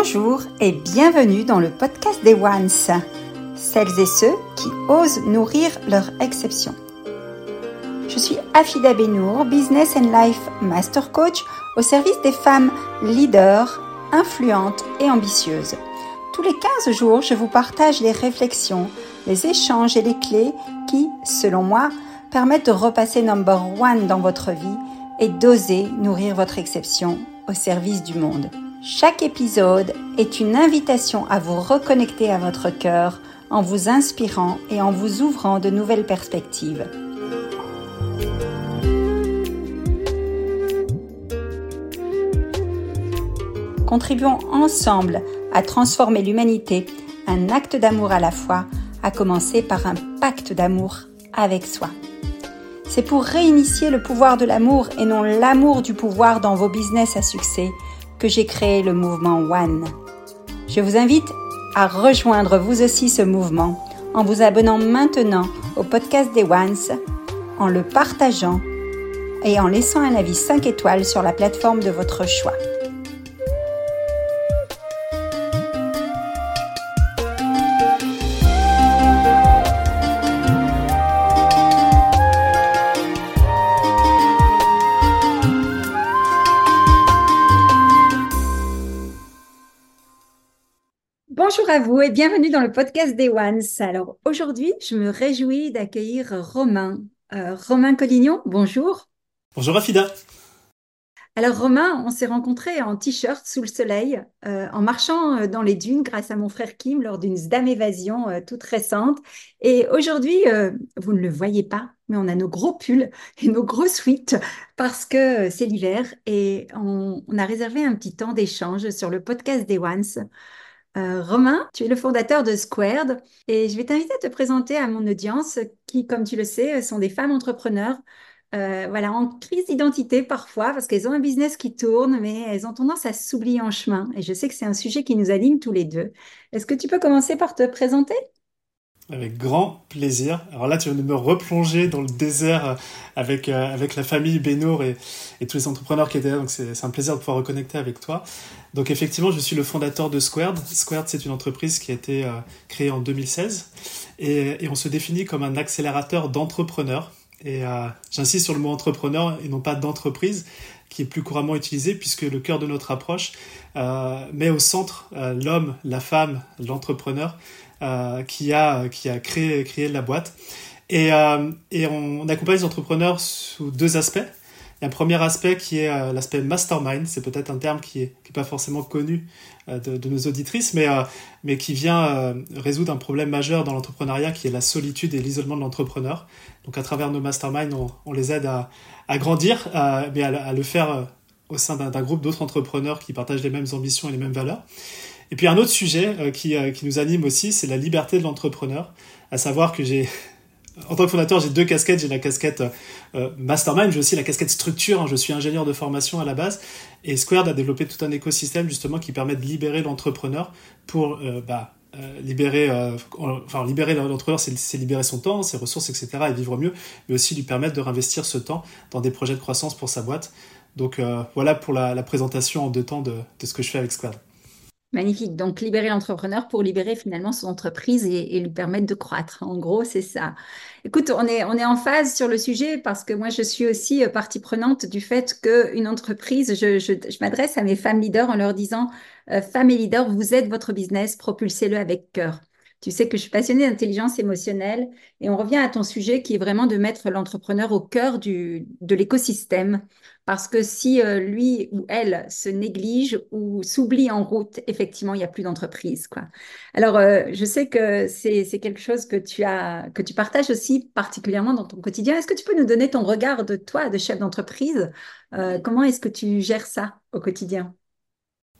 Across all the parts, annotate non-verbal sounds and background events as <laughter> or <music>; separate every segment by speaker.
Speaker 1: Bonjour et bienvenue dans le podcast des Ones, celles et ceux qui osent nourrir leur exception. Je suis Afida Benour, Business and Life Master Coach au service des femmes leaders, influentes et ambitieuses. Tous les 15 jours, je vous partage les réflexions, les échanges et les clés qui, selon moi, permettent de repasser number one dans votre vie et d'oser nourrir votre exception au service du monde. Chaque épisode est une invitation à vous reconnecter à votre cœur en vous inspirant et en vous ouvrant de nouvelles perspectives. Contribuons ensemble à transformer l'humanité, un acte d'amour à la fois, à commencer par un pacte d'amour avec soi. C'est pour réinitier le pouvoir de l'amour et non l'amour du pouvoir dans vos business à succès que j'ai créé le mouvement One. Je vous invite à rejoindre vous aussi ce mouvement en vous abonnant maintenant au podcast des Ones, en le partageant et en laissant un avis 5 étoiles sur la plateforme de votre choix. Bonjour à vous et bienvenue dans le podcast des Ones. Alors aujourd'hui, je me réjouis d'accueillir Romain. Euh, Romain Collignon, bonjour.
Speaker 2: Bonjour Afida.
Speaker 1: Alors Romain, on s'est rencontrés en t-shirt sous le soleil, euh, en marchant euh, dans les dunes grâce à mon frère Kim lors d'une dame évasion toute récente. Et aujourd'hui, vous ne le voyez pas, mais on a nos gros pulls et nos gros suites parce que c'est l'hiver et on, on, a réservé un petit temps d'échange sur le podcast des Ones euh, Romain, tu es le fondateur de Squared et je vais t'inviter à te présenter à mon audience qui, comme tu le sais, sont des femmes entrepreneurs. Euh, voilà, en crise d'identité parfois, parce qu'elles ont un business qui tourne, mais elles ont tendance à s'oublier en chemin. Et je sais que c'est un sujet qui nous anime tous les deux. Est-ce que tu peux commencer par te présenter?
Speaker 2: Avec grand plaisir. Alors là, tu viens de me replonger dans le désert euh, avec, euh, avec la famille Benour et, tous les entrepreneurs qui étaient là. Donc c'est un plaisir de pouvoir reconnecter avec toi. Donc effectivement, je suis le fondateur de Squared. Squared, c'est une entreprise qui a été euh, créée en 2016 et, et, on se définit comme un accélérateur d'entrepreneurs. Et j'insiste sur le mot entrepreneur et non pas d'entreprise, qui est plus couramment utilisé puisque le cœur de notre approche met au centre l'homme, la femme, l'entrepreneur euh, qui a, qui a créé, créé la boîte. Et, euh, et on, accompagne les entrepreneurs sous deux aspects. Il y a un premier aspect qui est euh, l'aspect mastermind. C'est peut-être un terme qui n'est qui est pas forcément connu de, nos auditrices, mais, mais qui vient résoudre un problème majeur dans l'entrepreneuriat qui est la solitude et l'isolement de l'entrepreneur. Donc à travers nos masterminds, on, les aide à, à grandir, mais à, le faire au sein d'un groupe d'autres entrepreneurs qui partagent les mêmes ambitions et les mêmes valeurs. Et puis un autre sujet euh, qui, euh, qui, nous anime aussi, c'est la liberté de l'entrepreneur. À savoir que j'ai, <laughs> en tant que fondateur, j'ai deux casquettes. J'ai la casquette euh, mastermind, j'ai aussi la casquette structure. Hein. je suis ingénieur de formation à la base. Et Squared a développé tout un écosystème justement qui permet de libérer l'entrepreneur pour bah, libérer, enfin libérer l'entrepreneur, c'est libérer son temps, ses ressources, etc. et vivre mieux, mais aussi lui permettre de réinvestir ce temps dans des projets de croissance pour sa boîte. Donc voilà pour la, la, présentation en deux temps de, de ce que je fais avec Squared.
Speaker 1: Magnifique. Donc, libérer l'entrepreneur pour libérer finalement son entreprise et, lui permettre de croître. En gros, c'est ça. Écoute, on est, on est en phase sur le sujet parce que moi, je suis aussi euh, partie prenante du fait qu'une entreprise, je, je, m'adresse à mes femmes leaders en leur disant, euh, femmes et leaders, vous êtes votre business, propulsez-le avec cœur. Tu sais que je suis passionnée d'intelligence émotionnelle et on revient à ton sujet qui est vraiment de mettre l'entrepreneur au cœur du, de l'écosystème. Parce que si euh, lui ou elle se néglige ou s'oublie en route, effectivement, il n'y a plus d'entreprise. Alors, euh, je sais que c'est, quelque chose que tu, as, que tu partages aussi particulièrement dans ton quotidien. Est-ce que tu peux nous donner ton regard de toi, de chef d'entreprise? Euh, Comment est-ce que tu gères ça au quotidien?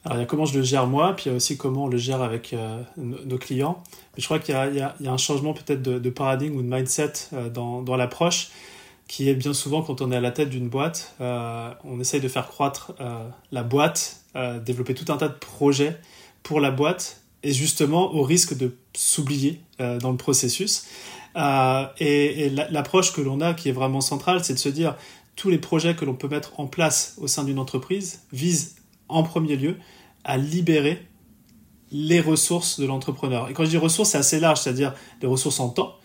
Speaker 2: Alors, il y a comment je le gère moi, puis il y a aussi comment on le gère avec euh, nos clients. Mais je crois qu'il y, a, un changement peut-être de, paradigme ou de mindset euh, dans, l'approche, qui est bien souvent quand on est à la tête d'une boîte, euh, on essaye de faire croître la boîte, développer tout un tas de projets pour la boîte, et justement au risque de s'oublier dans le processus. et, et l'approche que l'on a, qui est vraiment centrale, c'est de se dire tous les projets que l'on peut mettre en place au sein d'une entreprise visent en premier lieu à libérer les ressources de l'entrepreneur. Et quand je dis ressources, c'est assez large, c'est-à-dire des ressources en temps.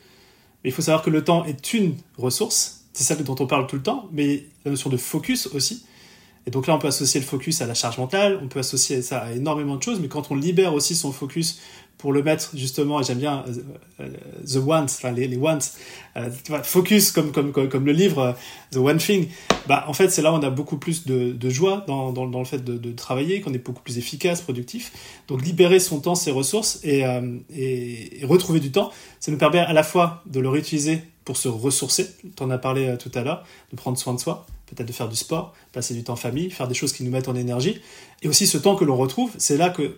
Speaker 2: Mais il faut savoir que le temps est une ressource, c'est celle dont on parle tout le temps, mais la notion de focus aussi. Et donc là, on peut associer le focus à la charge mentale, on peut associer ça à énormément de choses, mais quand on libère aussi son focus pour le mettre justement, et j'aime bien euh, euh, The Ones, enfin les, les euh, focus comme, comme, comme, le livre The One Thing, bah, en fait c'est là où on a beaucoup plus de, de joie dans, dans, dans, le fait de, de travailler, qu'on est beaucoup plus efficace, productif. Donc libérer son temps, ses ressources et, et, et, retrouver du temps, ça nous permet à la fois de le réutiliser pour se ressourcer, tu en as parlé tout à l'heure, de prendre soin de soi, peut-être de faire du sport, passer du temps en famille, faire des choses qui nous mettent en énergie. Et aussi ce temps que l'on retrouve, c'est là que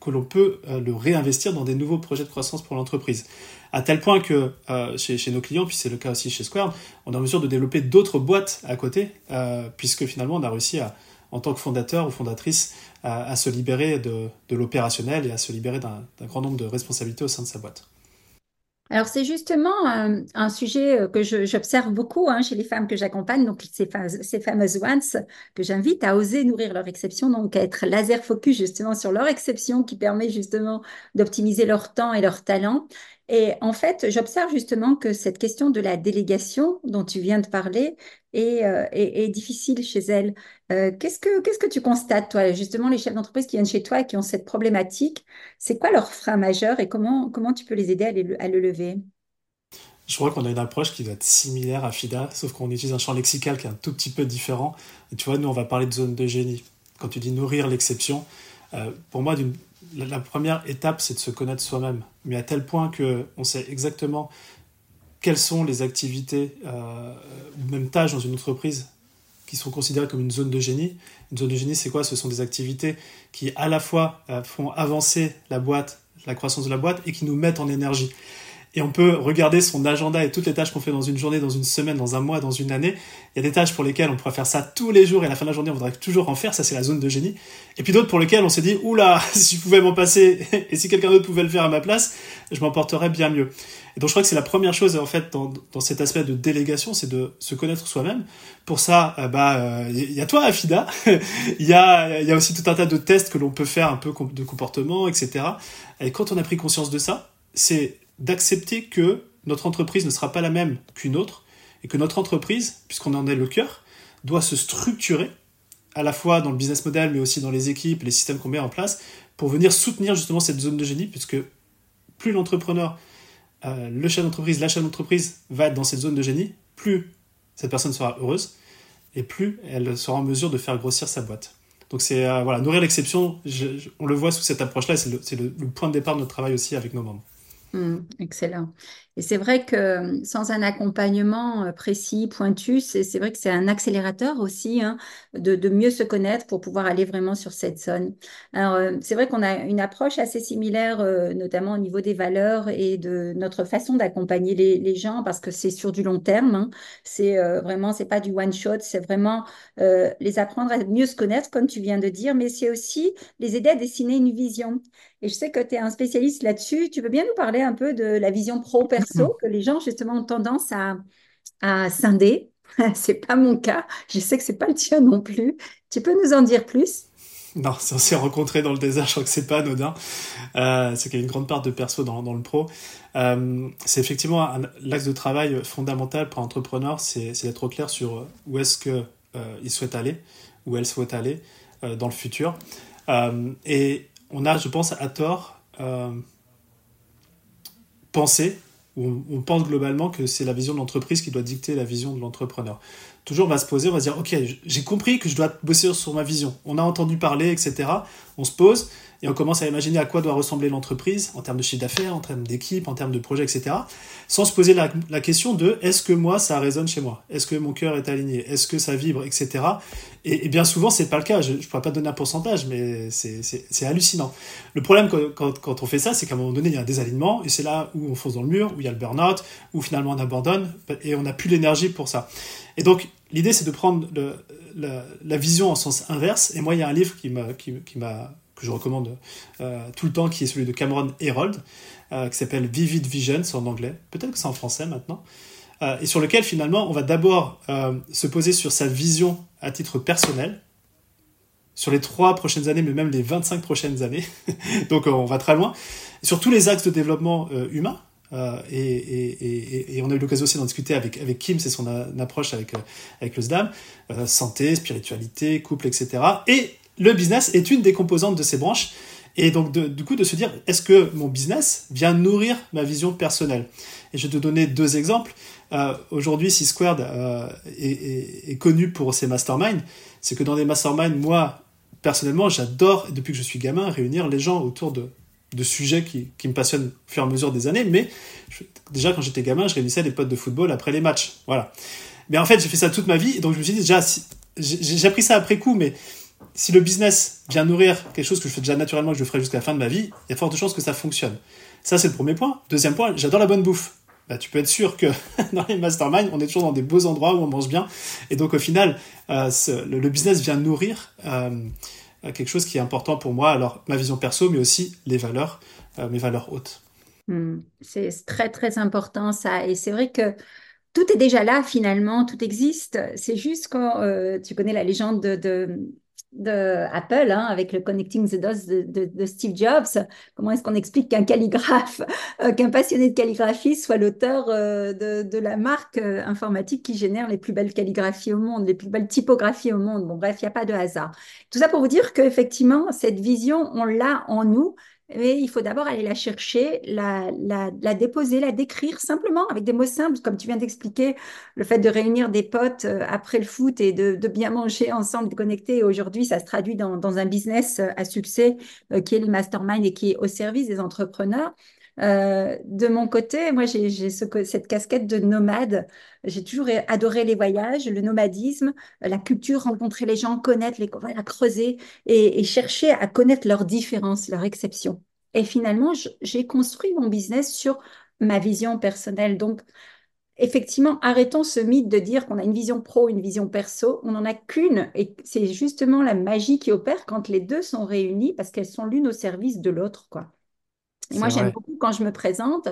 Speaker 2: que l'on peut euh, le réinvestir dans des nouveaux projets de croissance pour l'entreprise. À tel point que euh, chez, chez, nos clients, puis c'est le cas aussi chez Square, on est en mesure de développer d'autres boîtes à côté, euh, puisque finalement on a réussi à, en tant que fondateur ou fondatrice à, à se libérer de, de l'opérationnel et à se libérer d'un grand nombre de responsabilités au sein de sa boîte.
Speaker 1: Alors, c'est justement un, un, sujet euh, que j'observe beaucoup hein, chez les femmes que j'accompagne, donc ces, ces, fameuses ones que j'invite à oser nourrir leur exception, donc à être laser focus justement sur leur exception qui permet justement d'optimiser leur temps et leur talent. Et en fait, j'observe justement que cette question de la délégation dont tu viens de parler est, euh, difficile chez elles. Euh, qu'est-ce que tu constates, toi, justement, les chefs d'entreprise qui viennent chez toi et qui ont cette problématique, c'est quoi leur frein majeur et comment, tu peux les aider à, le lever?
Speaker 2: Je crois qu'on a une approche qui va être similaire à FIDA, sauf qu'on utilise un champ lexical qui est un tout petit peu différent. Tu vois, nous, on va parler de zone de génie. Quand tu dis nourrir l'exception, euh, pour moi, la, première étape, c'est de se connaître soi-même, mais à tel point que on sait exactement quelles sont les activités euh, ou même tâches dans une entreprise qui sont considérées comme une zone de génie. Une zone de génie, c'est quoi? Ce sont des activités qui à la fois euh, font avancer la boîte, la croissance de la boîte, et qui nous mettent en énergie et on peut regarder son agenda et toutes les tâches qu'on fait dans une journée, dans une semaine, dans un mois, dans une année. Il y a des tâches pour lesquelles on pourrait faire ça tous les jours et à la fin de la journée, on voudrait toujours en faire. Ça, c'est la zone de génie. Et puis d'autres pour lesquelles on s'est dit, oula, <laughs> si je pouvais m'en passer <laughs> et si quelqu'un d'autre pouvait le faire à ma place, je m'en porterais bien mieux. Et donc, je crois que c'est la première chose, en fait, dans, dans cet aspect de délégation, c'est de se connaître soi-même. Pour ça, euh, bah, il euh, y a toi, Afida. <laughs> Il y a, il y a aussi tout un tas de tests que l'on peut faire un peu de comportement, etc. Et quand on a pris conscience de ça, c'est d'accepter que notre entreprise ne sera pas la même qu'une autre et que notre entreprise, puisqu'on en est le cœur, doit se structurer à la fois dans le business model mais aussi dans les équipes, les systèmes qu'on met en place pour venir soutenir justement cette zone de génie puisque plus l'entrepreneur, euh, le chef d'entreprise, la chef d'entreprise va être dans cette zone de génie, plus cette personne sera heureuse et plus elle sera en mesure de faire grossir sa boîte. Donc c'est euh, voilà, nourrir l'exception, on le voit sous cette approche-là, c'est le, le, point de départ de notre travail aussi avec nos membres.
Speaker 1: Mmh, excellent. Et c'est vrai que euh, sans un accompagnement euh, précis, pointu, c'est vrai que c'est un accélérateur aussi hein, de, mieux se connaître pour pouvoir aller vraiment sur cette zone. Alors, euh, c'est vrai qu'on a une approche assez similaire, notamment au niveau des valeurs et de notre façon d'accompagner les, gens, parce que c'est sur du long terme. Hein. C'est vraiment, c'est pas du one shot, c'est vraiment les apprendre à mieux se connaître, comme tu viens de dire, mais c'est aussi les aider à dessiner une vision. Et je sais que tu es un spécialiste là-dessus. Tu veux bien nous parler un peu de la vision pro-perso, que les gens justement ont tendance à, à scinder. <laughs> c'est pas mon cas. Je sais que c'est pas le tien non plus. Tu peux nous en dire plus?
Speaker 2: Non, si on s'est rencontré dans le désert, je crois que c'est pas anodin. Euh, c'est qu'il y a une grande part de perso dans, dans le pro. Euh, c'est effectivement l'axe de travail fondamental pour un entrepreneur, c'est d'être au clair sur où est-ce que euh, il souhaite aller, où elle souhaite aller dans le futur. Et on a, je pense, à tort pensé, on, pense globalement que c'est la vision de l'entreprise qui doit dicter la vision de l'entrepreneur. Toujours, on va se poser, on va se dire, ok, j'ai compris que je dois bosser sur ma vision. On a entendu parler, etc. On se pose, et on commence à imaginer à quoi doit ressembler l'entreprise en termes de chiffre d'affaires, en termes d'équipe, en termes de projet, etc. Sans se poser la, question de est-ce que moi ça résonne chez moi? Est-ce que mon cœur est aligné? Est-ce que ça vibre, etc. Et, bien souvent c'est pas le cas. Je, ne pourrais pas donner un pourcentage, mais c'est hallucinant. Le problème quand, on fait ça, c'est qu'à un moment donné il y a un désalignement et c'est là où on fonce dans le mur, où il y a le burn-out, où finalement on abandonne et on n'a plus l'énergie pour ça. Et donc l'idée c'est de prendre la, vision en sens inverse. Et moi il y a un livre qui m'a qui m'a que je recommande euh, tout le temps, qui est celui de Cameron Herold, euh, qui s'appelle Vivid Vision, c'est en anglais, peut-être que c'est en français maintenant, euh, et sur lequel finalement on va d'abord se poser sur sa vision à titre personnel, sur les trois prochaines années, mais même les 25 prochaines années. <laughs> Donc on va très loin. Sur tous les axes de développement humain, et, on a eu l'occasion aussi d'en discuter avec, Kim, c'est son approche avec, avec le SDAM, santé, spiritualité, couple, etc. Et le business est une des composantes de ces branches. Et donc, du coup, de se dire, est-ce que mon business vient nourrir ma vision personnelle? Et je vais te donner deux exemples. Euh, Aujourd'hui, C Squared euh, est, connu pour ses masterminds. C'est que dans les masterminds, moi, personnellement, j'adore, depuis que je suis gamin, réunir les gens autour de, sujets qui, qui, me passionnent au fur et à mesure des années. Mais déjà, quand j'étais gamin, je réunissais des potes de football après les matchs. Voilà. Mais en fait, j'ai fait ça toute ma vie. Donc, je me suis dit, déjà, j'ai appris ça après coup, mais si le business vient nourrir quelque chose que je fais déjà naturellement, que je ferai jusqu'à la fin de ma vie, il y a forte chance que ça fonctionne. Ça, c'est le premier point. Deuxième point, j'adore la bonne bouffe. Bah, tu peux être sûr que <laughs> dans les masterminds, on est toujours dans des beaux endroits où on mange bien. Et donc, au final, euh, le, business vient nourrir euh, quelque chose qui est important pour moi. Alors, ma vision perso, mais aussi les valeurs, euh, mes valeurs hautes.
Speaker 1: Hmm. c'est très, très important, ça. Et c'est vrai que tout est déjà là, finalement, tout existe. C'est juste quand tu connais la légende de de Apple, hein, avec le Connecting the Dots de, Steve Jobs. Comment est-ce qu'on explique qu'un calligraphe, euh, qu'un passionné de calligraphie soit l'auteur euh, de, la marque euh, informatique qui génère les plus belles calligraphies au monde, les plus belles typographies au monde? Bon, bref, il n'y a pas de hasard. Tout ça pour vous dire qu'effectivement, cette vision, on l'a en nous, mais il faut d'abord aller la chercher, la, la, déposer, la décrire simplement avec des mots simples, comme tu viens d'expliquer, le fait de réunir des potes euh, après le foot et de, bien manger ensemble, de connecter. Aujourd'hui, ça se traduit dans, un business euh, à succès euh, qui est le mastermind et qui est au service des entrepreneurs. De mon côté, moi, j'ai cette casquette de nomade. J'ai toujours adoré les voyages, le nomadisme, la culture, rencontrer les gens, connaître les, voilà, creuser et, et chercher à connaître leurs différences, leurs exceptions. Et finalement, j'ai construit mon business sur ma vision personnelle. Donc, effectivement, arrêtons ce mythe de dire qu'on a une vision pro, une vision perso. On n'en a qu'une. Et c'est justement la magie qui opère quand les deux sont réunies parce qu'elles sont l'une au service de l'autre, quoi. Et moi, j'aime beaucoup quand je me présente,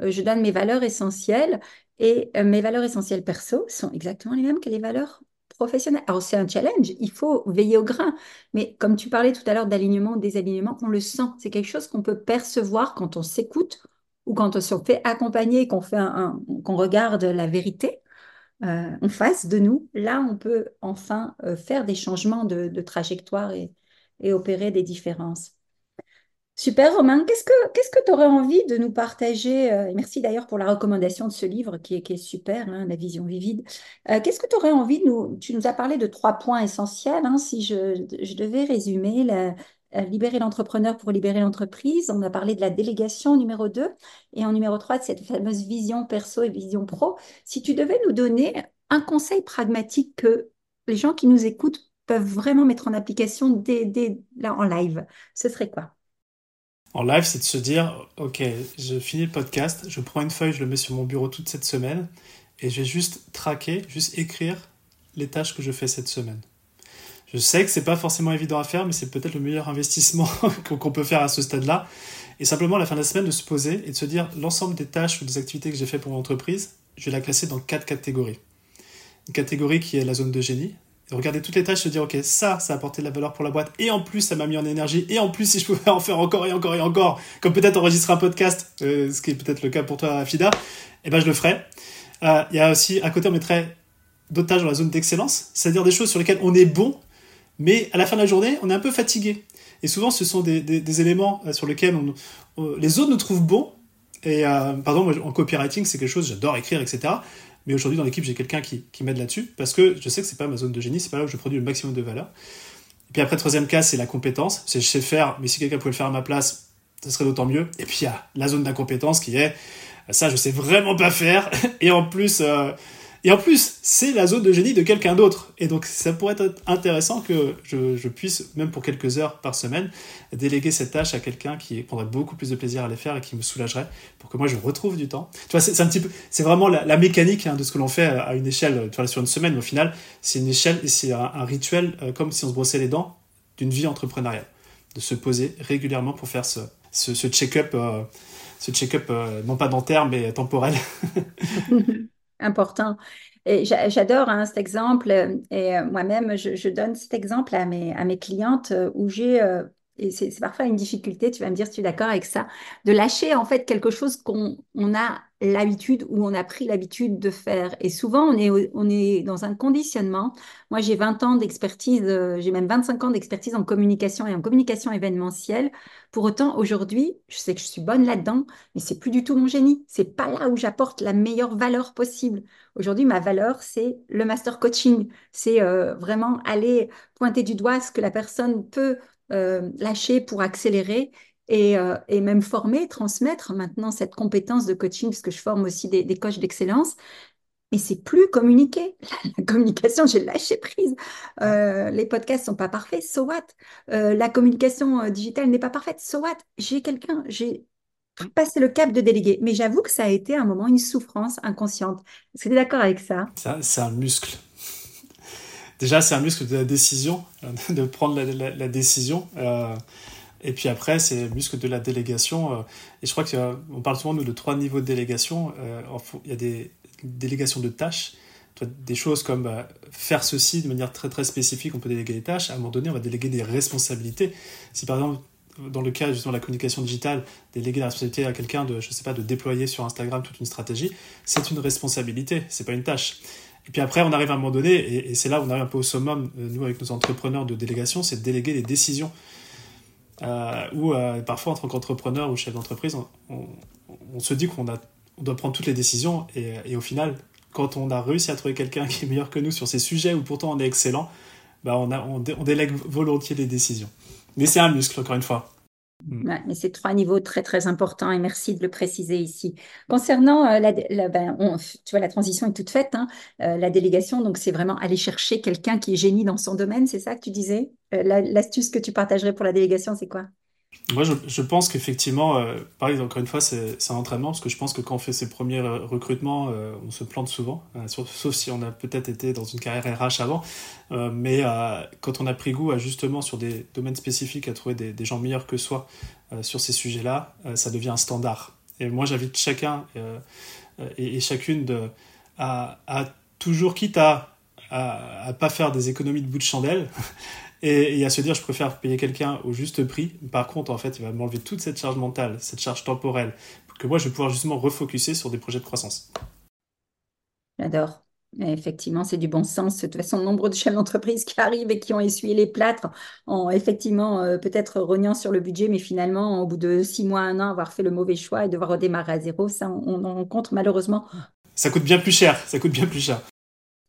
Speaker 1: euh, je donne mes valeurs essentielles et euh, mes valeurs essentielles perso sont exactement les mêmes que les valeurs professionnelles. Alors, c'est un challenge, il faut veiller au grain. Mais comme tu parlais tout à l'heure d'alignement, désalignement, on le sent. C'est quelque chose qu'on peut percevoir quand on s'écoute ou quand on se fait accompagner, qu'on fait un, qu'on regarde la vérité euh, en face de nous. Là, on peut enfin euh, faire des changements de, trajectoire et, et opérer des différences. Super, Romain. Qu'est-ce que qu'est-ce que tu aurais envie de nous partager euh, merci d'ailleurs pour la recommandation de ce livre qui est, super, hein, La vision vivide. Euh, qu'est-ce que tu aurais envie de nous... Tu nous as parlé de trois points essentiels. Hein, si je, devais résumer, euh, libérer l'entrepreneur pour libérer l'entreprise. On a parlé de la délégation numéro 2 et en numéro 3 de cette fameuse vision perso et vision pro. Si tu devais nous donner un conseil pragmatique que les gens qui nous écoutent peuvent vraiment mettre en application dès, dès là en live, ce serait quoi?
Speaker 2: En live, c'est de se dire, ok, je finis le podcast, je prends une feuille, je le mets sur mon bureau toute cette semaine, et je vais juste traquer, juste écrire les tâches que je fais cette semaine. Je sais que c'est pas forcément évident à faire, mais c'est peut-être le meilleur investissement <laughs> qu'on peut faire à ce stade-là. Et simplement, à la fin de la semaine, de se poser et de se dire l'ensemble des tâches ou des activités que j'ai fait pour mon entreprise, je vais la classer dans quatre catégories. Une catégorie qui est la zone de génie, regarder toutes les tâches, se dire, ok, ça, ça a apporté de la valeur pour la boîte, et en plus, ça m'a mis en énergie, et en plus, si je pouvais en faire encore et encore et encore, comme peut-être enregistrer un podcast, euh, ce qui est peut-être le cas pour toi, Fida, eh ben, je le ferai. Euh, il y a aussi, à côté, on mettrait d'autres tâches dans la zone d'excellence, c'est-à-dire des choses sur lesquelles on est bon, mais à la fin de la journée, on est un peu fatigué. Et souvent, ce sont des, éléments euh, sur lesquels on, les autres nous trouvent bons. Et par exemple, en copywriting, c'est quelque chose, j'adore écrire, etc. Mais aujourd'hui, dans l'équipe, j'ai quelqu'un qui, qui m'aide là-dessus parce que je sais que c'est pas ma zone de génie, c'est pas là où je produis le maximum de valeur. Et puis après, troisième cas, c'est la compétence. C'est je sais faire, mais si quelqu'un pouvait le faire à ma place, ce serait d'autant mieux. Et puis il y a la zone d'incompétence qui est ça, je sais vraiment pas faire. <laughs> Et en plus, euh, et en plus, c'est la zone de génie de quelqu'un d'autre. Et donc, ça pourrait être intéressant que je, puisse, même pour quelques heures par semaine, déléguer cette tâche à quelqu'un qui prendrait beaucoup plus de plaisir à les faire et qui me soulagerait pour que moi je retrouve du temps. Tu vois, c'est un petit peu, c'est vraiment la, mécanique hein, de ce que l'on fait à une échelle, tu vois, sur une semaine. Mais au final, c'est une échelle c'est un, rituel euh, comme si on se brossait les dents d'une vie entrepreneuriale, de se poser régulièrement pour faire ce, ce, check-up, euh, ce check-up euh, non pas dentaire mais temporel. <laughs> <laughs>
Speaker 1: important. Et j'adore hein, cet exemple. Et euh, moi-même, je, je, donne cet exemple à mes, à mes clientes euh, où j'ai et c'est parfois une difficulté, tu vas me dire si tu es d'accord avec ça, de lâcher en fait quelque chose qu'on on a l'habitude ou on a pris l'habitude de faire. Et souvent, on est, on est dans un conditionnement. Moi, j'ai 20 ans d'expertise, euh, j'ai même 25 ans d'expertise en communication et en communication événementielle. Pour autant, aujourd'hui, je sais que je suis bonne là-dedans, mais c'est plus du tout mon génie. C'est pas là où j'apporte la meilleure valeur possible. Aujourd'hui, ma valeur, c'est le master coaching. C'est euh, vraiment aller pointer du doigt ce que la personne peut euh, lâcher pour accélérer et, euh, et, même former, transmettre maintenant cette compétence de coaching, parce que je forme aussi des, des coachs d'excellence. Mais c'est plus communiquer. <laughs> La communication, j'ai lâché prise. Euh, les podcasts sont pas parfaits, so what? La communication digitale n'est pas parfaite, so what? J'ai quelqu'un, j'ai passé le cap de déléguer. Mais j'avoue que ça a été un moment une souffrance inconsciente. Est-ce que tu es d'accord avec ça?
Speaker 2: C'est un muscle déjà, c'est un muscle de la décision, <laughs> de prendre la, décision. Euh, et puis après, c'est le muscle de la délégation. Euh, et je crois qu'on parle souvent nous, de trois niveaux de délégation. Euh, il y a des délégations de tâches, des choses comme bah, faire ceci de manière très très spécifique, on peut déléguer des tâches. À un moment donné, on va déléguer des responsabilités. Si par exemple, dans le cas justement de la communication digitale, déléguer la responsabilité à quelqu'un de, je sais pas, de déployer sur Instagram toute une stratégie, c'est une responsabilité, c'est pas une tâche. Et puis après, on arrive à un moment donné, et, c'est là où on arrive un peu au summum, euh, nous, avec nos entrepreneurs de délégation, c'est de déléguer des décisions. Euh, ou euh, parfois, en tant qu'entrepreneur ou chef d'entreprise, on, se dit qu'on on doit prendre toutes les décisions, et, au final, quand on a réussi à trouver quelqu'un <laughs> qui est meilleur que nous sur ces sujets, où pourtant on est excellent, bah on délègue volontiers les décisions. Mais c'est un muscle, encore une fois.
Speaker 1: Mm. mais c'est trois niveaux très très importants et merci de le préciser ici. Concernant euh, la, ben, la transition est toute faite. Hein. Euh, la délégation, donc c'est vraiment aller chercher quelqu'un qui est génie dans son domaine, c'est ça que tu disais? Euh, L'astuce que tu partagerais pour la délégation, c'est quoi?
Speaker 2: Moi, je, pense qu'effectivement, euh, pareil, encore une fois, c'est un entraînement, parce que je pense que quand on fait ses premiers euh, recrutements, euh, on se plante souvent, sauf, si on a peut-être été dans une carrière RH avant. mais quand on a pris goût à justement sur des domaines spécifiques, à trouver des, gens meilleurs que soi sur ces sujets-là, ça devient un standard. Et moi, j'invite chacun et, chacune à toujours, quitte à, à, à pas faire des économies de bout de chandelle, et, à se dire je préfère payer quelqu'un au juste prix. Par contre, en fait, il va m'enlever toute cette charge mentale, cette charge temporelle, que moi je vais pouvoir justement refocuser sur des projets de croissance.
Speaker 1: J'adore. Effectivement, c'est du bon sens. De toute façon, nombre de chefs d'entreprise qui arrivent et qui ont essuyé les plâtres en effectivement euh, peut-être rognant sur le budget, mais finalement, au bout de six mois, un an, avoir fait le mauvais choix et devoir redémarrer à zéro, ça, on en rencontre malheureusement.
Speaker 2: Ça coûte bien plus cher. Ça coûte bien plus cher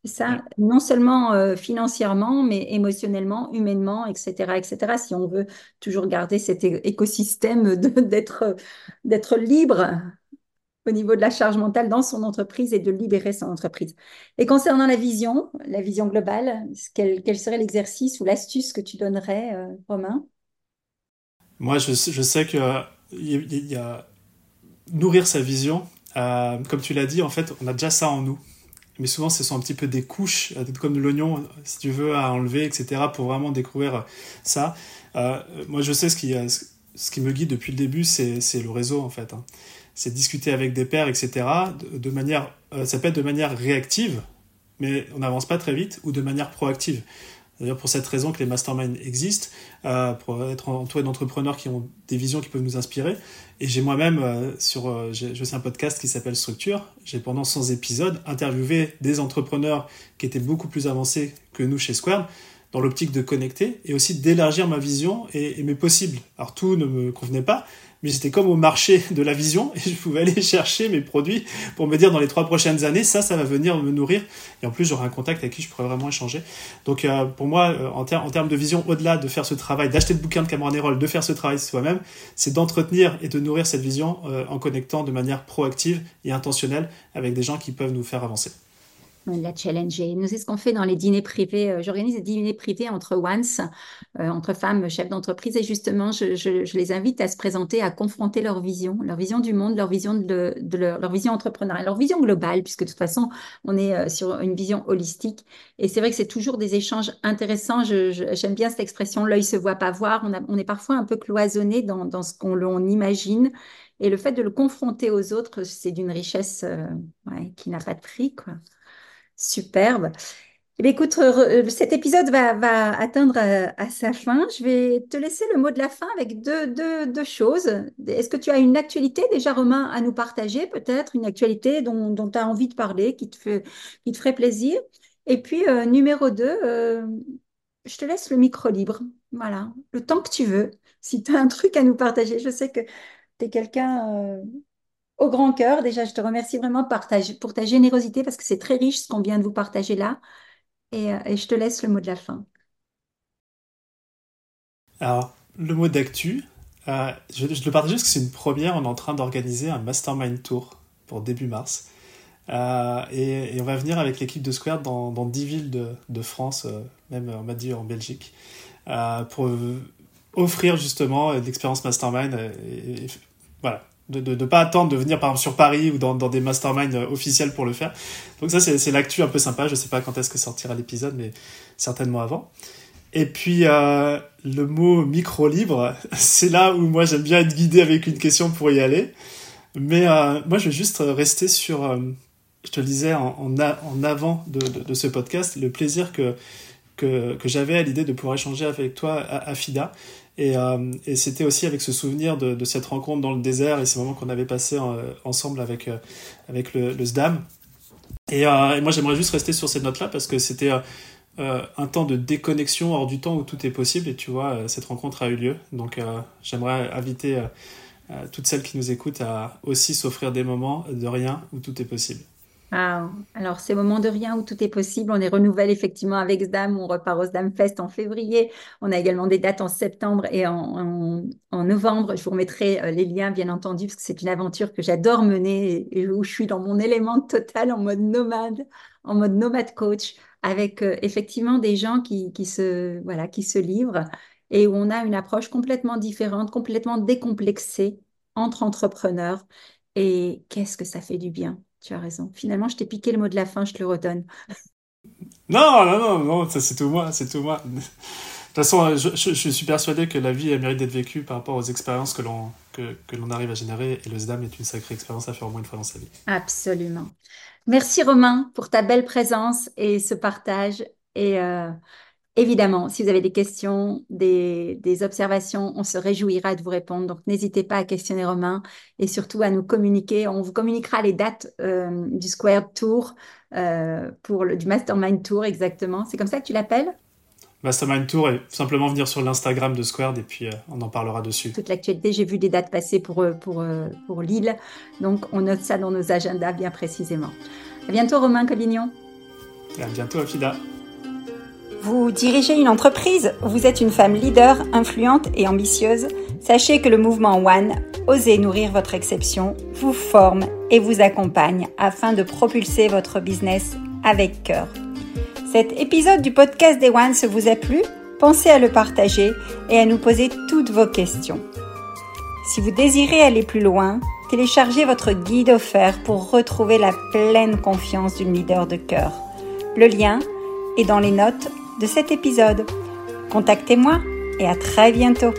Speaker 1: ça, non seulement euh, financièrement, mais émotionnellement, humainement, etc., etc. Si on veut toujours garder cet écosystème <laughs> d'être d'être libre au niveau de la charge mentale dans son entreprise et de libérer son entreprise. Et concernant la vision, la vision globale, quel, quel serait l'exercice ou l'astuce que tu donnerais, euh, Romain?
Speaker 2: Moi, je, je sais que il y, a nourrir sa vision. Euh, comme tu l'as dit, en fait, on a déjà ça en nous mais souvent ce sont un petit peu des couches, euh, comme de l'oignon, si tu veux, à enlever, etc., pour vraiment découvrir ça. Euh, moi, je sais ce qui, euh, ce qui me guide depuis le début, c'est le réseau, en fait. Hein. C'est discuter avec des pairs, etc., de, manière, ça peut être de manière réactive, mais on n'avance pas très vite, ou de manière proactive. D'ailleurs, pour cette raison que les masterminds existent, euh, pour être entouré d'entrepreneurs qui ont des visions qui peuvent nous inspirer. Et j'ai moi-même, euh, sur, euh, je sais un podcast qui s'appelle Structure, j'ai pendant 100 épisodes interviewé des entrepreneurs qui étaient beaucoup plus avancés que nous chez Square, dans l'optique de connecter et aussi d'élargir ma vision et, et mes possibles. Alors tout ne me convenait pas, mais j'étais comme au marché de la vision et je pouvais aller chercher mes produits pour me dire dans les trois prochaines années, ça, ça va venir me nourrir. Et en plus, j'aurai un contact avec qui je pourrais vraiment échanger. Donc, euh, pour moi, euh, en, termes de vision, au-delà de faire ce travail, d'acheter le bouquin de Cameron Herold, de faire ce travail soi-même, c'est d'entretenir et de nourrir cette vision euh, en connectant de manière proactive et intentionnelle avec des gens qui peuvent nous faire avancer
Speaker 1: la challenger. Nous, c'est ce qu'on fait dans les dîners privés. Euh, j'organise des dîners privés entre once, euh, entre femmes, chefs d'entreprise, et justement, je, les invite à se présenter, à confronter leur vision, leur vision du monde, leur vision de, leur, vision entrepreneuriale, leur vision globale, puisque de toute façon, on est euh, sur une vision holistique. Et c'est vrai que c'est toujours des échanges intéressants. J'aime bien cette expression, l'œil se voit pas voir. On, est parfois un peu cloisonné dans, ce qu'on imagine. Et le fait de le confronter aux autres, c'est d'une richesse qui n'a pas de prix. Superbe. Eh écoute, euh, cet épisode va, atteindre à, à, sa fin. Je vais te laisser le mot de la fin avec deux, choses. Est-ce que tu as une actualité déjà, Romain, à nous partager, peut-être, une actualité dont, tu as envie de parler, qui te, ferait plaisir? Et puis, euh, numéro deux, euh, je te laisse le micro libre. Voilà, le temps que tu veux. Si tu as un truc à nous partager, je sais que tu es quelqu'un au grand cœur. Déjà, je te remercie vraiment pour ta, générosité parce que c'est très riche ce qu'on vient de vous partager là. Euh, et, je te laisse le mot de la fin.
Speaker 2: Alors, le mot d'actu, euh, je, le partage parce que c'est une première. On est en train d'organiser un mastermind tour pour début mars. Euh, et, on va venir avec l'équipe de Square dans, dans 10 villes de, France, même on m'a dit en Belgique, pour offrir justement l'expérience mastermind. Voilà, de ne pas attendre de venir par exemple sur Paris ou dans, dans des masterminds officiels pour le faire. Donc ça c'est l'actu un peu sympa, je sais pas quand est-ce que sortira l'épisode mais certainement avant. Et puis euh, le mot micro libre, <laughs> c'est là où moi j'aime bien être guidé avec une question pour y aller. Mais euh, moi je vais juste rester sur, euh, je te le disais en, en, avant de, de, ce podcast, le plaisir que, que, que j'avais à l'idée de pouvoir échanger avec toi à FIDA. Et, euh, et c'était aussi avec ce souvenir de, cette rencontre dans le désert et ces moments qu'on avait passés euh, ensemble avec, euh, avec le, le SDAM. Et moi, j'aimerais juste rester sur cette note-là parce que c'était un temps de déconnexion hors du temps où tout est possible. Et tu vois, cette rencontre a eu lieu. Donc, j'aimerais inviter toutes celles qui nous écoutent à aussi s'offrir des moments de rien où tout est possible.
Speaker 1: Ah, alors, ces moments de rien où tout est possible, on les renouvelle effectivement avec SDAM, on repart au SDAM Fest en février. On a également des dates en septembre et en, novembre. Je vous remettrai euh, les liens, bien entendu, parce que c'est une aventure que j'adore mener et, où je suis dans mon élément <laughs> total en mode nomade, en mode nomade coach, avec euh, effectivement des gens qui, qui, se, voilà, qui se livrent et où on a une approche complètement différente, complètement décomplexée entre entrepreneurs. Et qu'est-ce que ça fait du bien? Tu as raison. Finalement, je t'ai piqué le mot de la fin, je te le redonne.
Speaker 2: Non, non, non, non, ça c'est tout moi, c'est tout moi. De toute façon, je, je, suis persuadé que la vie elle mérite d'être vécue par rapport aux expériences que l'on que, que l'on arrive à générer et le SDAM est une sacrée expérience à faire au moins une fois dans sa vie.
Speaker 1: Absolument. Merci Romain pour ta belle présence et ce partage. Et euh, Évidemment, si vous avez des questions, des, observations, on se réjouira de vous répondre. Donc, n'hésitez pas à questionner Romain et surtout à nous communiquer. On vous communiquera les dates euh, du Square Tour, euh, pour le, du Mastermind Tour exactement. C'est comme ça que tu l'appelles?
Speaker 2: Mastermind Tour et simplement venir sur l'Instagram de Square et puis euh, on en parlera dessus.
Speaker 1: Toute l'actualité, j'ai vu des dates passer pour, pour, pour Lille. Donc, on note ça dans nos agendas bien précisément. À bientôt, Romain Collignon.
Speaker 2: à bientôt, Afida.
Speaker 1: Vous dirigez une entreprise, vous êtes une femme leader, influente et ambitieuse. Sachez que le mouvement One, Osez nourrir votre exception, vous forme et vous accompagne afin de propulser votre business avec cœur. Cet épisode du podcast des One se vous a plu? Pensez à le partager et à nous poser toutes vos questions. Si vous désirez aller plus loin, téléchargez votre guide offert pour retrouver la pleine confiance d'une leader de cœur. Le lien est dans les notes de cet épisode. Contactez-moi et à très bientôt.